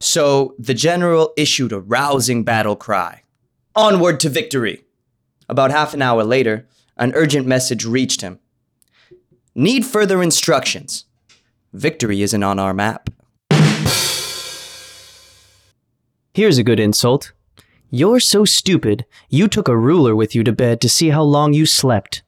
So the general issued a rousing battle cry Onward to victory! About half an hour later, an urgent message reached him Need further instructions. Victory isn't on our map. Here's a good insult. You're so stupid, you took a ruler with you to bed to see how long you slept.